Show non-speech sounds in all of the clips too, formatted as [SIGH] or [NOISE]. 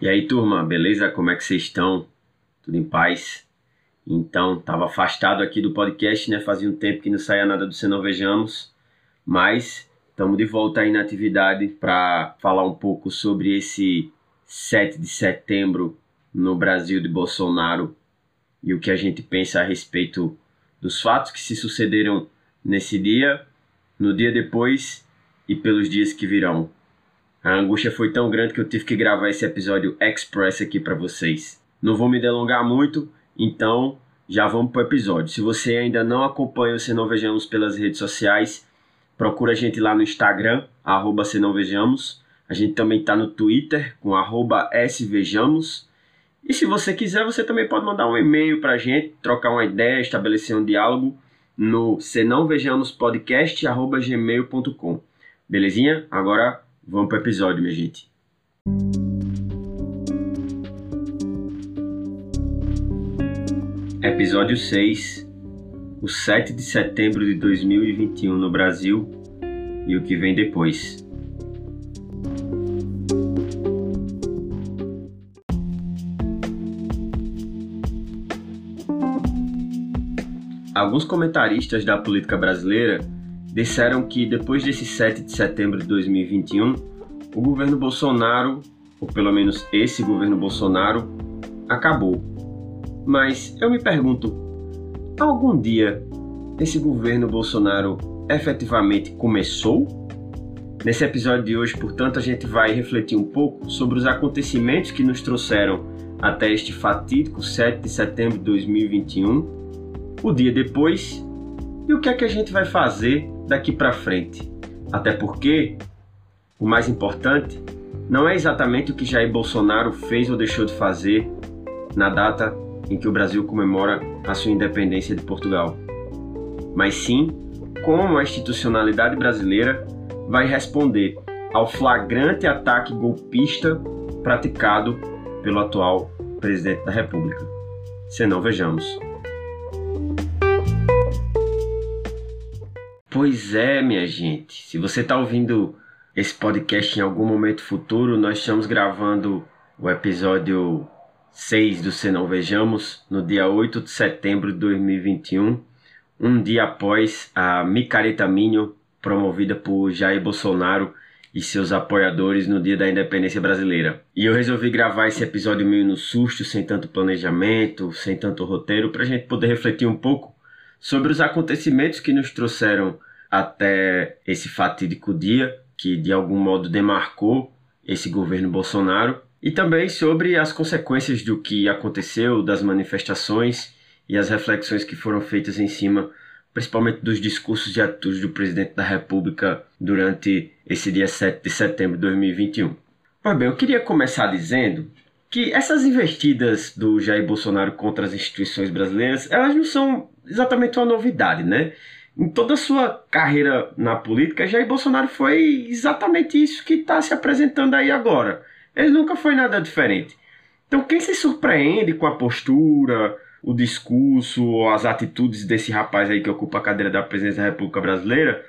E aí, turma, beleza? Como é que vocês estão? Tudo em paz? Então, tava afastado aqui do podcast, né? Fazia um tempo que não saía nada do Se Vejamos, mas estamos de volta aí na atividade para falar um pouco sobre esse 7 de setembro no Brasil de Bolsonaro e o que a gente pensa a respeito dos fatos que se sucederam nesse dia, no dia depois e pelos dias que virão. A angústia foi tão grande que eu tive que gravar esse episódio express aqui para vocês. Não vou me delongar muito, então já vamos pro episódio. Se você ainda não acompanha o Se Não Vejamos pelas redes sociais, procura a gente lá no Instagram, arroba Vejamos. A gente também está no Twitter, com arroba SVejamos. E se você quiser, você também pode mandar um e-mail para a gente, trocar uma ideia, estabelecer um diálogo no senãovejamospodcast.gmail.com. Belezinha? Agora Vamos pro episódio, minha gente. Episódio 6 O 7 de setembro de 2021 no Brasil e o que vem depois. Alguns comentaristas da política brasileira disseram que depois desse 7 de setembro de 2021, o governo Bolsonaro, ou pelo menos esse governo Bolsonaro, acabou. Mas eu me pergunto, algum dia esse governo Bolsonaro efetivamente começou? Nesse episódio de hoje, portanto, a gente vai refletir um pouco sobre os acontecimentos que nos trouxeram até este fatídico 7 de setembro de 2021, o dia depois e o que é que a gente vai fazer daqui para frente. Até porque o mais importante não é exatamente o que Jair Bolsonaro fez ou deixou de fazer na data em que o Brasil comemora a sua independência de Portugal, mas sim como a institucionalidade brasileira vai responder ao flagrante ataque golpista praticado pelo atual presidente da República. Senão, vejamos. Pois é, minha gente. Se você está ouvindo esse podcast em algum momento futuro, nós estamos gravando o episódio 6 do Se Não Vejamos no dia 8 de setembro de 2021, um dia após a Micareta Minho, promovida por Jair Bolsonaro e seus apoiadores no dia da independência brasileira. E eu resolvi gravar esse episódio meio no susto, sem tanto planejamento, sem tanto roteiro, para a gente poder refletir um pouco sobre os acontecimentos que nos trouxeram até esse fatídico dia, que de algum modo demarcou esse governo Bolsonaro, e também sobre as consequências do que aconteceu, das manifestações e as reflexões que foram feitas em cima, principalmente dos discursos e atitudes do presidente da República durante esse dia 7 de setembro de 2021. Pois bem, eu queria começar dizendo que essas investidas do Jair Bolsonaro contra as instituições brasileiras, elas não são exatamente uma novidade, né? Em toda a sua carreira na política, Jair Bolsonaro foi exatamente isso que está se apresentando aí agora. Ele nunca foi nada diferente. Então, quem se surpreende com a postura, o discurso, as atitudes desse rapaz aí que ocupa a cadeira da presidência da República Brasileira,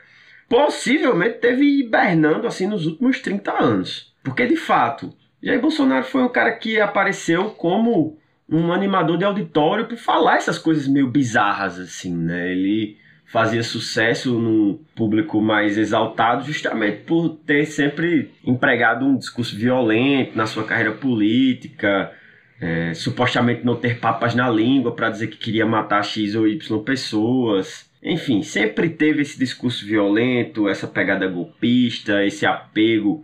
possivelmente teve hibernando assim nos últimos 30 anos. Porque, de fato, Jair Bolsonaro foi um cara que apareceu como um animador de auditório por falar essas coisas meio bizarras, assim, né? Ele fazia sucesso no público mais exaltado justamente por ter sempre empregado um discurso violento na sua carreira política, é, supostamente não ter papas na língua para dizer que queria matar X ou Y pessoas. Enfim, sempre teve esse discurso violento, essa pegada golpista, esse apego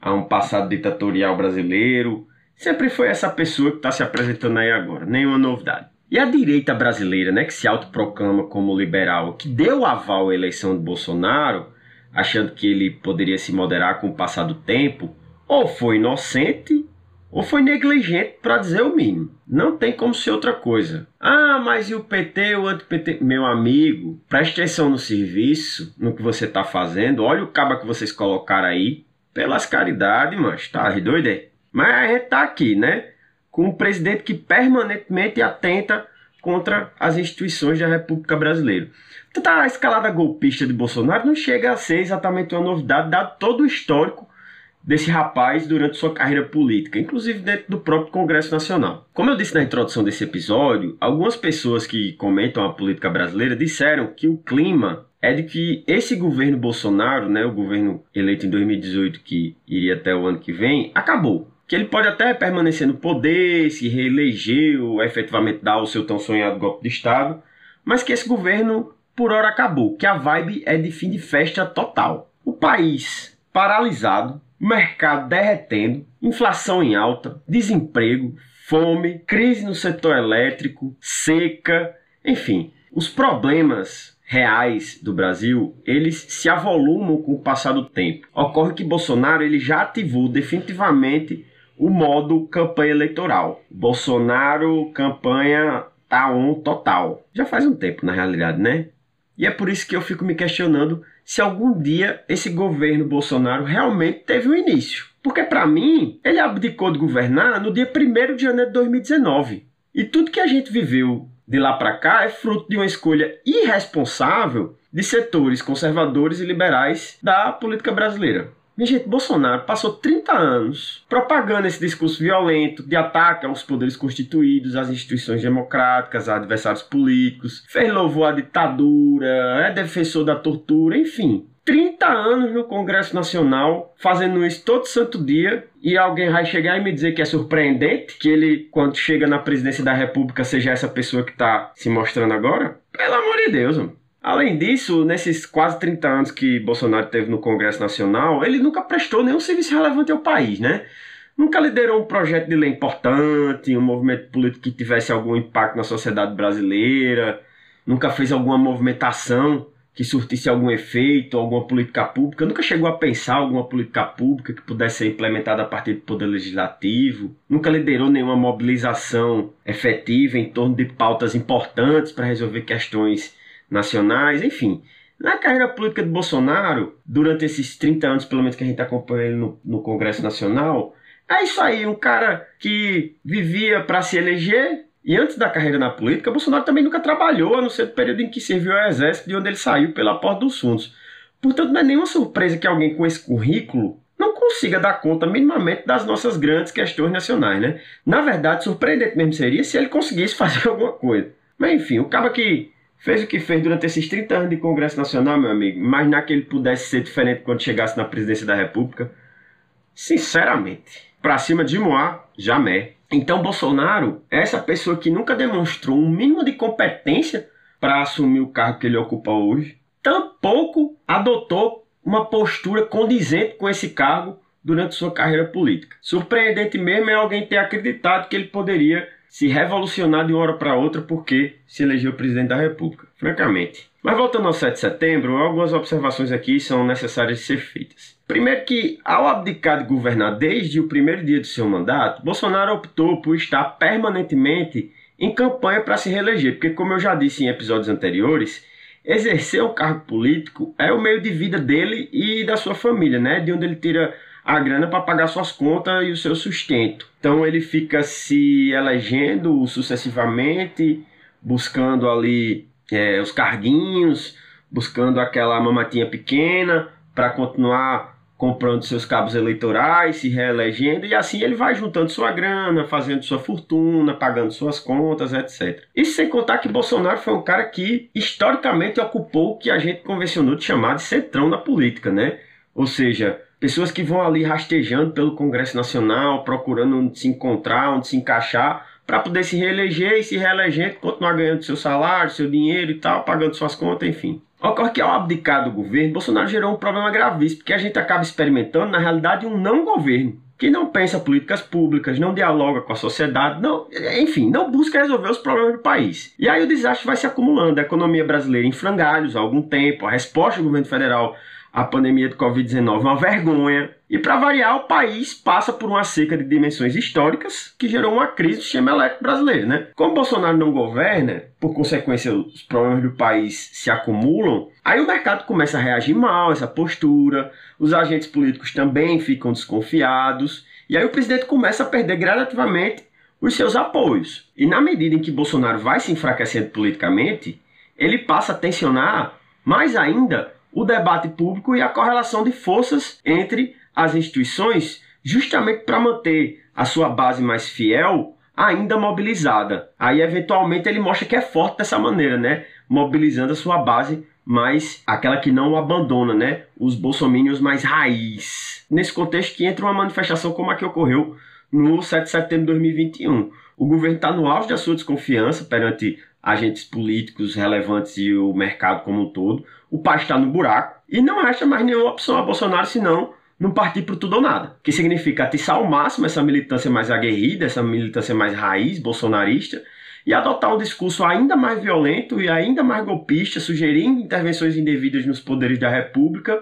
a um passado ditatorial brasileiro. Sempre foi essa pessoa que está se apresentando aí agora, nenhuma novidade. E a direita brasileira, né, que se autoproclama como liberal, que deu aval à eleição de Bolsonaro, achando que ele poderia se moderar com o passar do tempo, ou foi inocente ou foi negligente, para dizer o mínimo. Não tem como ser outra coisa. Ah, mas e o PT, o anti-PT? Meu amigo, preste atenção no serviço, no que você está fazendo. Olha o caba que vocês colocaram aí. Pelas caridades, mas tá doido, é? Mas a gente tá aqui, né? Com um presidente que permanentemente atenta contra as instituições da República Brasileira. Então, a escalada golpista de Bolsonaro não chega a ser exatamente uma novidade, dado todo o histórico desse rapaz durante sua carreira política, inclusive dentro do próprio Congresso Nacional. Como eu disse na introdução desse episódio, algumas pessoas que comentam a política brasileira disseram que o clima é de que esse governo Bolsonaro, né, o governo eleito em 2018 que iria até o ano que vem, acabou. Que ele pode até permanecer no poder, se reeleger ou efetivamente dar o seu tão sonhado golpe de Estado, mas que esse governo por hora acabou, que a vibe é de fim de festa total. O país paralisado, mercado derretendo, inflação em alta, desemprego, fome, crise no setor elétrico, seca, enfim, os problemas reais do Brasil, eles se avolumam com o passar do tempo. Ocorre que Bolsonaro ele já ativou definitivamente o modo campanha eleitoral. Bolsonaro campanha tá on total. Já faz um tempo, na realidade, né? E é por isso que eu fico me questionando se algum dia esse governo Bolsonaro realmente teve um início. Porque para mim, ele abdicou de governar no dia 1 de janeiro de 2019. E tudo que a gente viveu de lá para cá é fruto de uma escolha irresponsável de setores conservadores e liberais da política brasileira. Minha gente, Bolsonaro passou 30 anos propagando esse discurso violento de ataque aos poderes constituídos, às instituições democráticas, a adversários políticos, fez louvor à ditadura, é defensor da tortura, enfim. 30 anos no Congresso Nacional fazendo isso todo santo dia e alguém vai chegar e me dizer que é surpreendente que ele, quando chega na presidência da República, seja essa pessoa que está se mostrando agora? Pelo amor de Deus, mano. Além disso, nesses quase 30 anos que Bolsonaro teve no Congresso Nacional, ele nunca prestou nenhum serviço relevante ao país, né? Nunca liderou um projeto de lei importante, um movimento político que tivesse algum impacto na sociedade brasileira, nunca fez alguma movimentação que surtisse algum efeito, alguma política pública, nunca chegou a pensar alguma política pública que pudesse ser implementada a partir do Poder Legislativo, nunca liderou nenhuma mobilização efetiva em torno de pautas importantes para resolver questões nacionais, enfim. Na carreira política de Bolsonaro, durante esses 30 anos, pelo menos que a gente acompanha ele no, no Congresso Nacional, é isso aí, um cara que vivia para se eleger, e antes da carreira na política, Bolsonaro também nunca trabalhou, a não ser no período em que serviu ao exército, de onde ele saiu pela porta dos fundos. Portanto, não é nenhuma surpresa que alguém com esse currículo não consiga dar conta minimamente das nossas grandes questões nacionais, né? Na verdade, surpreendente mesmo seria se ele conseguisse [LAUGHS] fazer alguma coisa. Mas enfim, o cara que fez o que fez durante esses 30 anos de Congresso Nacional, meu amigo, imaginar que ele pudesse ser diferente quando chegasse na presidência da República, sinceramente, pra cima de Moá, jamais. Então Bolsonaro é essa pessoa que nunca demonstrou um mínimo de competência para assumir o cargo que ele ocupa hoje, tampouco adotou uma postura condizente com esse cargo durante sua carreira política. Surpreendente mesmo é alguém ter acreditado que ele poderia se revolucionar de uma hora para outra porque se elegeu presidente da República, francamente. Mas voltando ao 7 de setembro, algumas observações aqui são necessárias de ser feitas. Primeiro que, ao abdicar de governar desde o primeiro dia do seu mandato, Bolsonaro optou por estar permanentemente em campanha para se reeleger, porque como eu já disse em episódios anteriores, exercer um cargo político é o meio de vida dele e da sua família, né? De onde ele tira a grana para pagar suas contas e o seu sustento. Então ele fica se elegendo sucessivamente, buscando ali é, os carguinhos, buscando aquela mamatinha pequena para continuar comprando seus cabos eleitorais, se reelegendo, e assim ele vai juntando sua grana, fazendo sua fortuna, pagando suas contas, etc. Isso sem contar que Bolsonaro foi um cara que historicamente ocupou o que a gente convencionou de chamar de centrão na política, né? Ou seja, pessoas que vão ali rastejando pelo Congresso Nacional, procurando onde se encontrar, onde se encaixar, para poder se reeleger e se reeleger, continuar ganhando seu salário, seu dinheiro e tal, pagando suas contas, enfim. Ocorre que ao abdicar do governo, Bolsonaro gerou um problema gravíssimo, porque a gente acaba experimentando, na realidade, um não governo, que não pensa políticas públicas, não dialoga com a sociedade, não, enfim, não busca resolver os problemas do país. E aí o desastre vai se acumulando, a economia brasileira em frangalhos há algum tempo, a resposta do governo federal a pandemia de Covid-19 uma vergonha. E para variar, o país passa por uma seca de dimensões históricas que gerou uma crise do sistema elétrico brasileiro. Né? Como Bolsonaro não governa, por consequência, os problemas do país se acumulam, aí o mercado começa a reagir mal essa postura, os agentes políticos também ficam desconfiados, e aí o presidente começa a perder gradativamente os seus apoios. E na medida em que Bolsonaro vai se enfraquecendo politicamente, ele passa a tensionar mais ainda o debate público e a correlação de forças entre as instituições justamente para manter a sua base mais fiel ainda mobilizada. Aí, eventualmente, ele mostra que é forte dessa maneira, né? Mobilizando a sua base mais aquela que não o abandona, né? Os bolsomínios mais raiz. Nesse contexto que entra uma manifestação como a que ocorreu no 7 de setembro de 2021. O governo está no auge da sua desconfiança perante agentes políticos relevantes e o mercado como um todo. O país está no buraco e não resta mais nenhuma opção a Bolsonaro senão não partir para tudo ou nada. Que significa atiçar ao máximo essa militância mais aguerrida, essa militância mais raiz bolsonarista e adotar um discurso ainda mais violento e ainda mais golpista, sugerindo intervenções indevidas nos poderes da República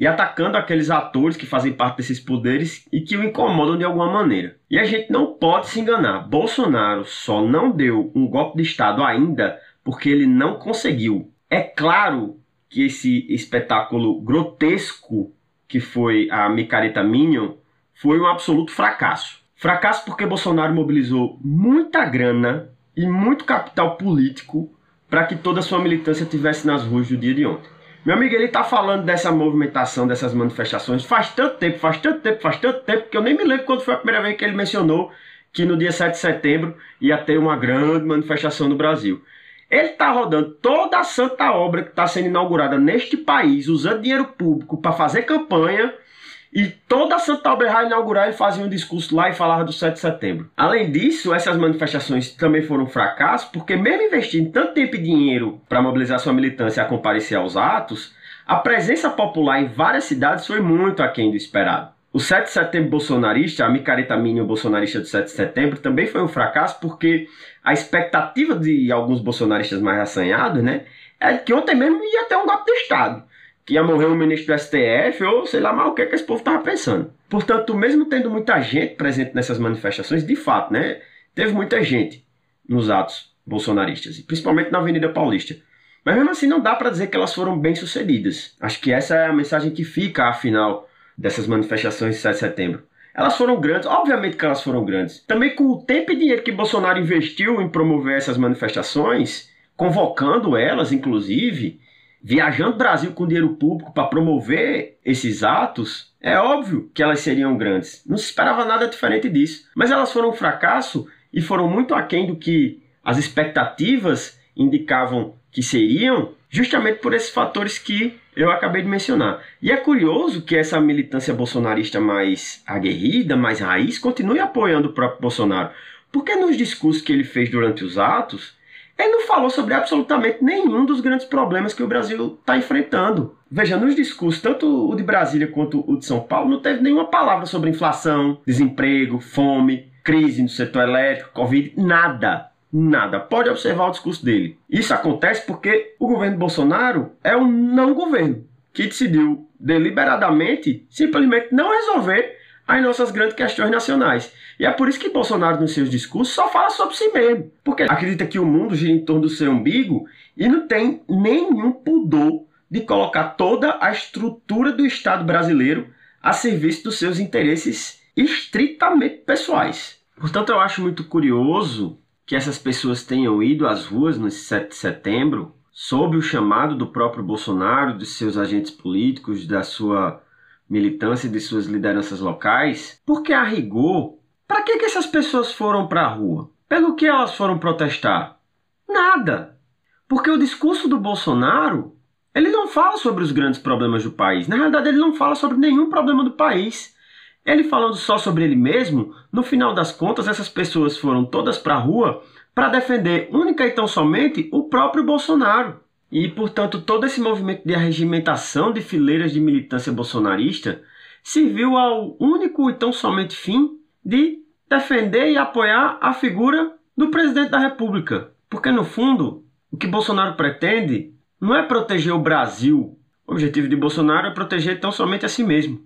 e atacando aqueles atores que fazem parte desses poderes e que o incomodam de alguma maneira. E a gente não pode se enganar. Bolsonaro só não deu um golpe de Estado ainda porque ele não conseguiu. É claro que esse espetáculo grotesco que foi a micareta Minion, foi um absoluto fracasso. Fracasso porque Bolsonaro mobilizou muita grana e muito capital político para que toda a sua militância tivesse nas ruas do dia de ontem. Meu amigo, ele está falando dessa movimentação, dessas manifestações faz tanto tempo, faz tanto tempo, faz tanto tempo, que eu nem me lembro quando foi a primeira vez que ele mencionou que no dia 7 de setembro ia ter uma grande manifestação no Brasil. Ele está rodando toda a santa obra que está sendo inaugurada neste país, usando dinheiro público para fazer campanha. E toda a Santa vai inaugurar, ele fazia um discurso lá e falava do 7 de setembro. Além disso, essas manifestações também foram um fracasso, porque mesmo investindo tanto tempo e dinheiro para mobilizar sua militância a comparecer aos atos, a presença popular em várias cidades foi muito aquém do esperado. O 7 de setembro bolsonarista, a micareta mínima bolsonarista do 7 de setembro, também foi um fracasso porque a expectativa de alguns bolsonaristas mais assanhados, né, é que ontem mesmo ia ter um golpe de Estado, ia morrer um ministro do STF ou sei lá mais o que, que esse povo estava pensando. Portanto, mesmo tendo muita gente presente nessas manifestações, de fato, né, teve muita gente nos atos bolsonaristas, principalmente na Avenida Paulista. Mas mesmo assim não dá para dizer que elas foram bem sucedidas. Acho que essa é a mensagem que fica, afinal, dessas manifestações de 7 de setembro. Elas foram grandes, obviamente que elas foram grandes. Também com o tempo e dinheiro que Bolsonaro investiu em promover essas manifestações, convocando elas, inclusive, viajando o Brasil com dinheiro público para promover esses atos, é óbvio que elas seriam grandes. Não se esperava nada diferente disso. Mas elas foram um fracasso e foram muito aquém do que as expectativas indicavam que seriam, justamente por esses fatores que eu acabei de mencionar. E é curioso que essa militância bolsonarista mais aguerrida, mais raiz, continue apoiando o próprio Bolsonaro. Porque nos discursos que ele fez durante os atos, ele não falou sobre absolutamente nenhum dos grandes problemas que o Brasil está enfrentando. Veja, nos discursos, tanto o de Brasília quanto o de São Paulo, não teve nenhuma palavra sobre inflação, desemprego, fome, crise no setor elétrico, Covid, nada. Nada. Pode observar o discurso dele. Isso acontece porque o governo Bolsonaro é um não governo que decidiu deliberadamente simplesmente não resolver as nossas grandes questões nacionais. E é por isso que Bolsonaro, nos seus discursos, só fala sobre si mesmo. Porque acredita que o mundo gira em torno do seu umbigo e não tem nenhum pudor de colocar toda a estrutura do Estado brasileiro a serviço dos seus interesses estritamente pessoais. Portanto, eu acho muito curioso que essas pessoas tenham ido às ruas no 7 de setembro, sob o chamado do próprio Bolsonaro, de seus agentes políticos, da sua militância e de suas lideranças locais, porque a rigor, para que, que essas pessoas foram para a rua? Pelo que elas foram protestar? Nada. Porque o discurso do Bolsonaro, ele não fala sobre os grandes problemas do país. Na realidade, ele não fala sobre nenhum problema do país. Ele falando só sobre ele mesmo, no final das contas, essas pessoas foram todas para a rua para defender única e tão somente o próprio Bolsonaro. E, portanto, todo esse movimento de arregimentação de fileiras de militância bolsonarista serviu ao único e tão somente fim de defender e apoiar a figura do presidente da República. Porque, no fundo, o que Bolsonaro pretende não é proteger o Brasil. O objetivo de Bolsonaro é proteger tão somente a si mesmo.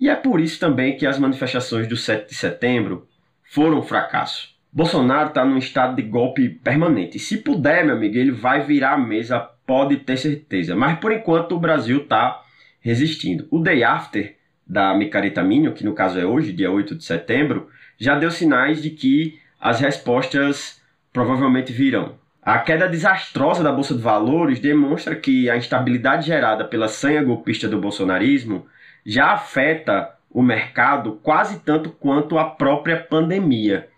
E é por isso também que as manifestações do 7 de setembro foram um fracasso. Bolsonaro está num estado de golpe permanente. Se puder, meu amigo, ele vai virar a mesa, pode ter certeza. Mas por enquanto o Brasil está resistindo. O day after da Micareta Minho, que no caso é hoje, dia 8 de setembro, já deu sinais de que as respostas provavelmente virão. A queda desastrosa da Bolsa de Valores demonstra que a instabilidade gerada pela sanha golpista do bolsonarismo já afeta o mercado quase tanto quanto a própria pandemia.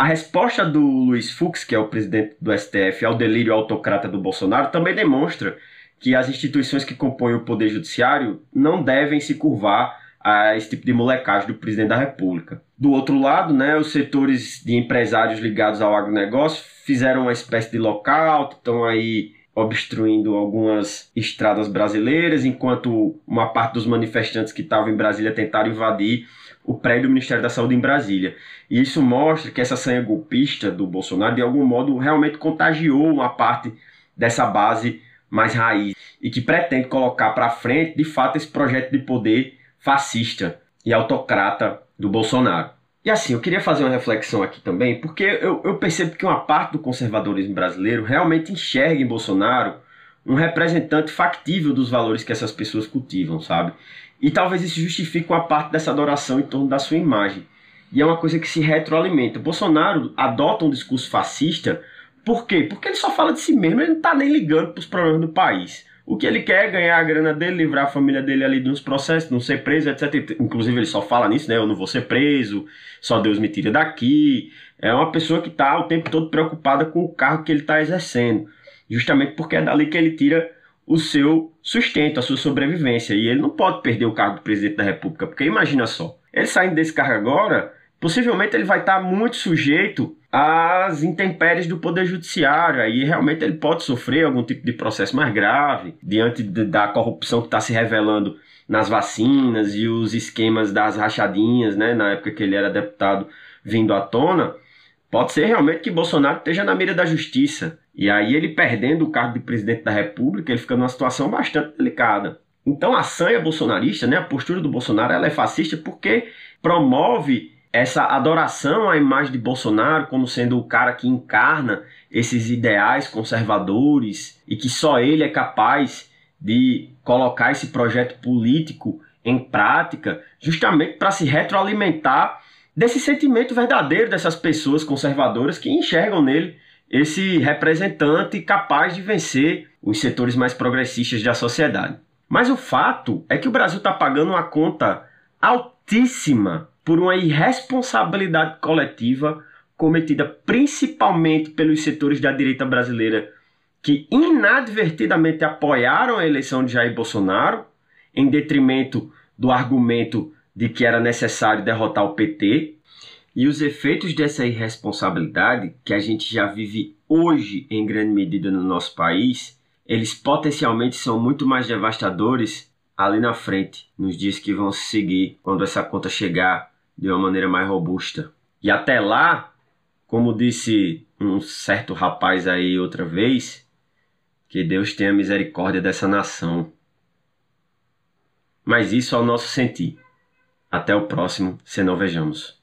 A resposta do Luiz Fux, que é o presidente do STF, ao delírio autocrata do Bolsonaro também demonstra que as instituições que compõem o Poder Judiciário não devem se curvar a esse tipo de molecagem do presidente da República. Do outro lado, né, os setores de empresários ligados ao agronegócio fizeram uma espécie de lockout, estão aí obstruindo algumas estradas brasileiras, enquanto uma parte dos manifestantes que estavam em Brasília tentaram invadir o prédio do Ministério da Saúde em Brasília. E isso mostra que essa sanha golpista do Bolsonaro, de algum modo, realmente contagiou uma parte dessa base mais raiz e que pretende colocar para frente, de fato, esse projeto de poder fascista e autocrata do Bolsonaro. E assim, eu queria fazer uma reflexão aqui também, porque eu, eu percebo que uma parte do conservadorismo brasileiro realmente enxerga em Bolsonaro um representante factível dos valores que essas pessoas cultivam, sabe? E talvez isso justifique uma parte dessa adoração em torno da sua imagem. E é uma coisa que se retroalimenta. Bolsonaro adota um discurso fascista, por quê? Porque ele só fala de si mesmo, ele não está nem ligando para os problemas do país. O que ele quer é ganhar a grana dele, livrar a família dele ali uns processos, não ser preso, etc. Inclusive ele só fala nisso, né? Eu não vou ser preso, só Deus me tira daqui. É uma pessoa que está o tempo todo preocupada com o cargo que ele está exercendo. Justamente porque é dali que ele tira o seu sustento, a sua sobrevivência. E ele não pode perder o cargo de presidente da República, porque imagina só, ele saindo desse cargo agora, possivelmente ele vai estar muito sujeito às intempéries do Poder Judiciário. Aí realmente ele pode sofrer algum tipo de processo mais grave diante da corrupção que está se revelando nas vacinas e os esquemas das rachadinhas, né, na época que ele era deputado, vindo à tona. Pode ser realmente que Bolsonaro esteja na mira da justiça. E aí ele perdendo o cargo de presidente da República, ele fica numa situação bastante delicada. Então a sanha bolsonarista, né, a postura do Bolsonaro, ela é fascista porque promove essa adoração à imagem de Bolsonaro como sendo o cara que encarna esses ideais conservadores e que só ele é capaz de colocar esse projeto político em prática, justamente para se retroalimentar desse sentimento verdadeiro dessas pessoas conservadoras que enxergam nele esse representante capaz de vencer os setores mais progressistas da sociedade. Mas o fato é que o Brasil está pagando uma conta altíssima por uma irresponsabilidade coletiva cometida principalmente pelos setores da direita brasileira que inadvertidamente apoiaram a eleição de Jair Bolsonaro em detrimento do argumento de que era necessário derrotar o PT. E os efeitos dessa irresponsabilidade que a gente já vive hoje em grande medida no nosso país, eles potencialmente são muito mais devastadores ali na frente, nos dias que vão se seguir, quando essa conta chegar de uma maneira mais robusta. E até lá, como disse um certo rapaz aí outra vez, que Deus tenha misericórdia dessa nação. Mas isso ao nosso sentir. Até o próximo, se não vejamos.